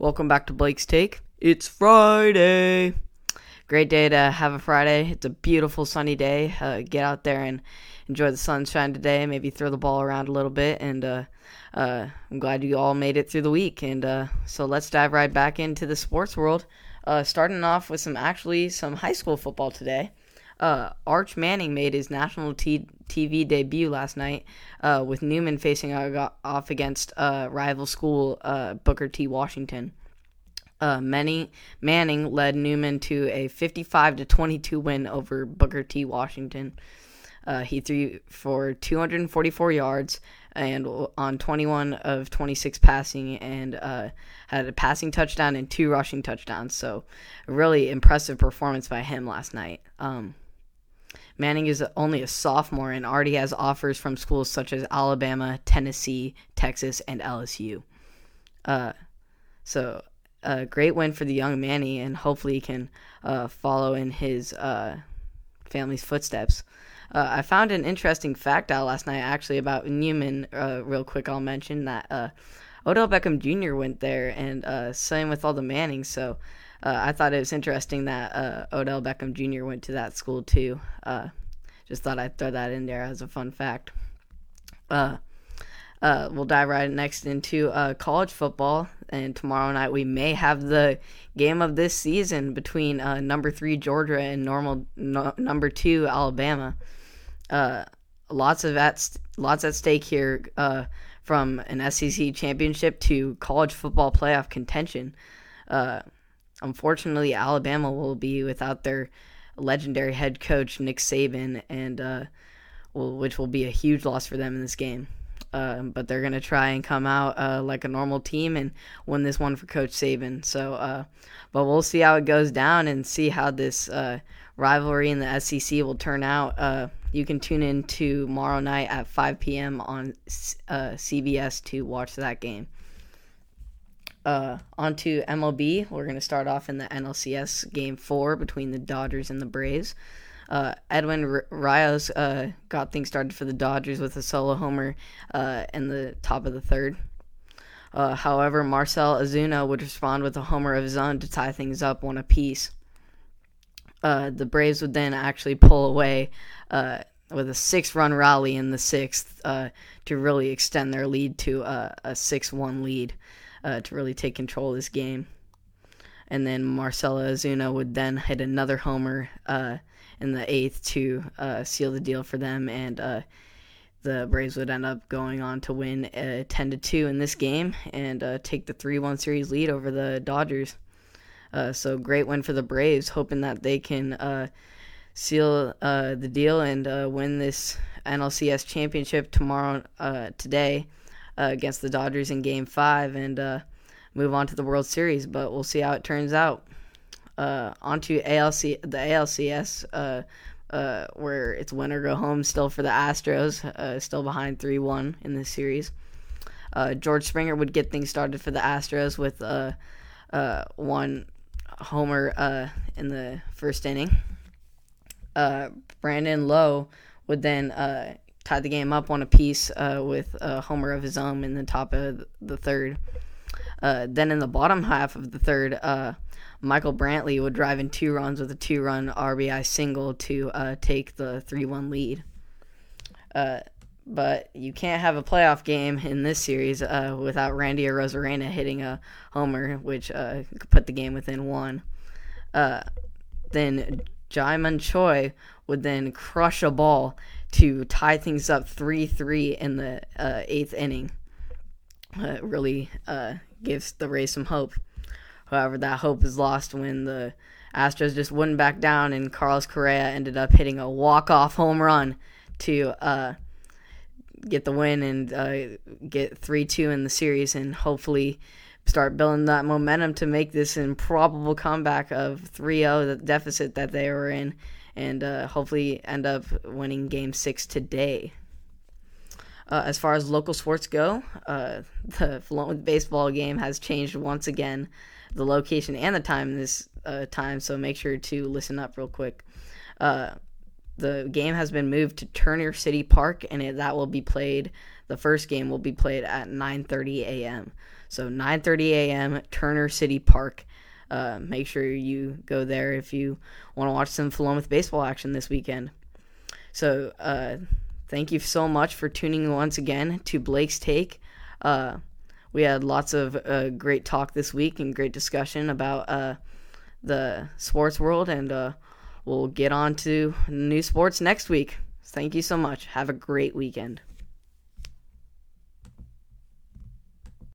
Welcome back to Blake's Take. It's Friday. Great day to have a Friday. It's a beautiful sunny day. Uh, get out there and enjoy the sunshine today. Maybe throw the ball around a little bit. And uh, uh, I'm glad you all made it through the week. And uh, so let's dive right back into the sports world. Uh, starting off with some actually some high school football today. Uh, Arch Manning made his national t- TV debut last night uh, with Newman facing off against uh, rival school uh, Booker T. Washington. Uh, Manning, Manning led Newman to a 55 to 22 win over Booker T. Washington. Uh, he threw for 244 yards and on 21 of 26 passing and uh, had a passing touchdown and two rushing touchdowns. So, really impressive performance by him last night. Um, Manning is only a sophomore and already has offers from schools such as Alabama, Tennessee, Texas, and LSU. Uh, so a great win for the young Manny, and hopefully he can uh, follow in his uh, family's footsteps. Uh, I found an interesting fact out last night, actually, about Newman. Uh, real quick, I'll mention that uh, Odell Beckham Jr. went there, and same with all the Mannings. So uh, I thought it was interesting that uh, Odell Beckham Jr. went to that school too. Uh, just thought I'd throw that in there as a fun fact. Uh, uh, we'll dive right next into uh, college football, and tomorrow night we may have the game of this season between number three Georgia and normal no, number two Alabama. lots of at lots at stake here, from an SEC championship to college football playoff contention. Unfortunately, Alabama will be without their legendary head coach Nick Saban, and uh, will, which will be a huge loss for them in this game. Uh, but they're gonna try and come out uh, like a normal team and win this one for Coach Saban. So, uh, but we'll see how it goes down and see how this uh, rivalry in the SEC will turn out. Uh, you can tune in tomorrow night at 5 p.m. on CBS to watch that game uh, onto MLB. We're going to start off in the NLCS game four between the Dodgers and the Braves. Uh, Edwin R- Rios uh, got things started for the Dodgers with a solo homer uh, in the top of the third. Uh, however, Marcell Ozuna would respond with a homer of his own to tie things up one apiece. Uh, the Braves would then actually pull away with a six-run rally in the sixth to really extend their lead to a six-one lead uh, to really take control of this game. And then Marcell Ozuna would then hit another homer uh, in the eighth to uh, seal the deal for them, and uh, the Braves would end up going on to win uh, 10 to 2 in this game and uh, take the 3 1 series lead over the Dodgers. so great win for the Braves, hoping that they can seal the deal and win this NLCS championship tomorrow, today uh, against the Dodgers in Game Five and uh, move on to the World Series. But we'll see how it turns out. Uh, onto ALC the ALCS, uh, uh, where it's win or go home still for the Astros, uh, still behind three one in this series. George Springer would get things started for the Astros with one homer in the first inning. Brandon Lowe would then tied the game up one apiece uh, with a homer of his own in the top of the third. Uh, then in the bottom half of the third, uh, Michael Brantley would drive in two runs with a two-run RBI single to uh, take the three-one lead. Uh, but you can't have a playoff game in this series uh, without Randy or Arozarena hitting a homer, which put the game within one. then Ji-Man Choi would then crush a ball to tie things up 3 3 in the uh, eighth inning. Uh, really uh, gives the Rays some hope. However, that hope is lost when the Astros just wouldn't back down, and Carlos Correa ended up hitting a walk off home run to uh, get the win and uh, get 3 2 in the series, and hopefully start building that momentum to make this improbable comeback of 3 0, the deficit that they were in, and uh, hopefully end up winning game six today. Uh, as far as local sports go, uh, the Philomath baseball game has changed once again, the location and the time this uh, time. So make sure to listen up real quick. Uh, the game has been moved to Turner City Park, and it, that will be played The first game will be played at 9:30 a.m. So 9:30 a.m. Turner City Park. Uh, make sure you go there if you want to watch some Philomath baseball action this weekend. So uh, thank you so much for tuning in once again to Blake's Take. Uh, we had lots of uh, great talk this week and great discussion about uh, the sports world, and uh, we'll get on to new sports next week. Thank you so much. Have a great weekend.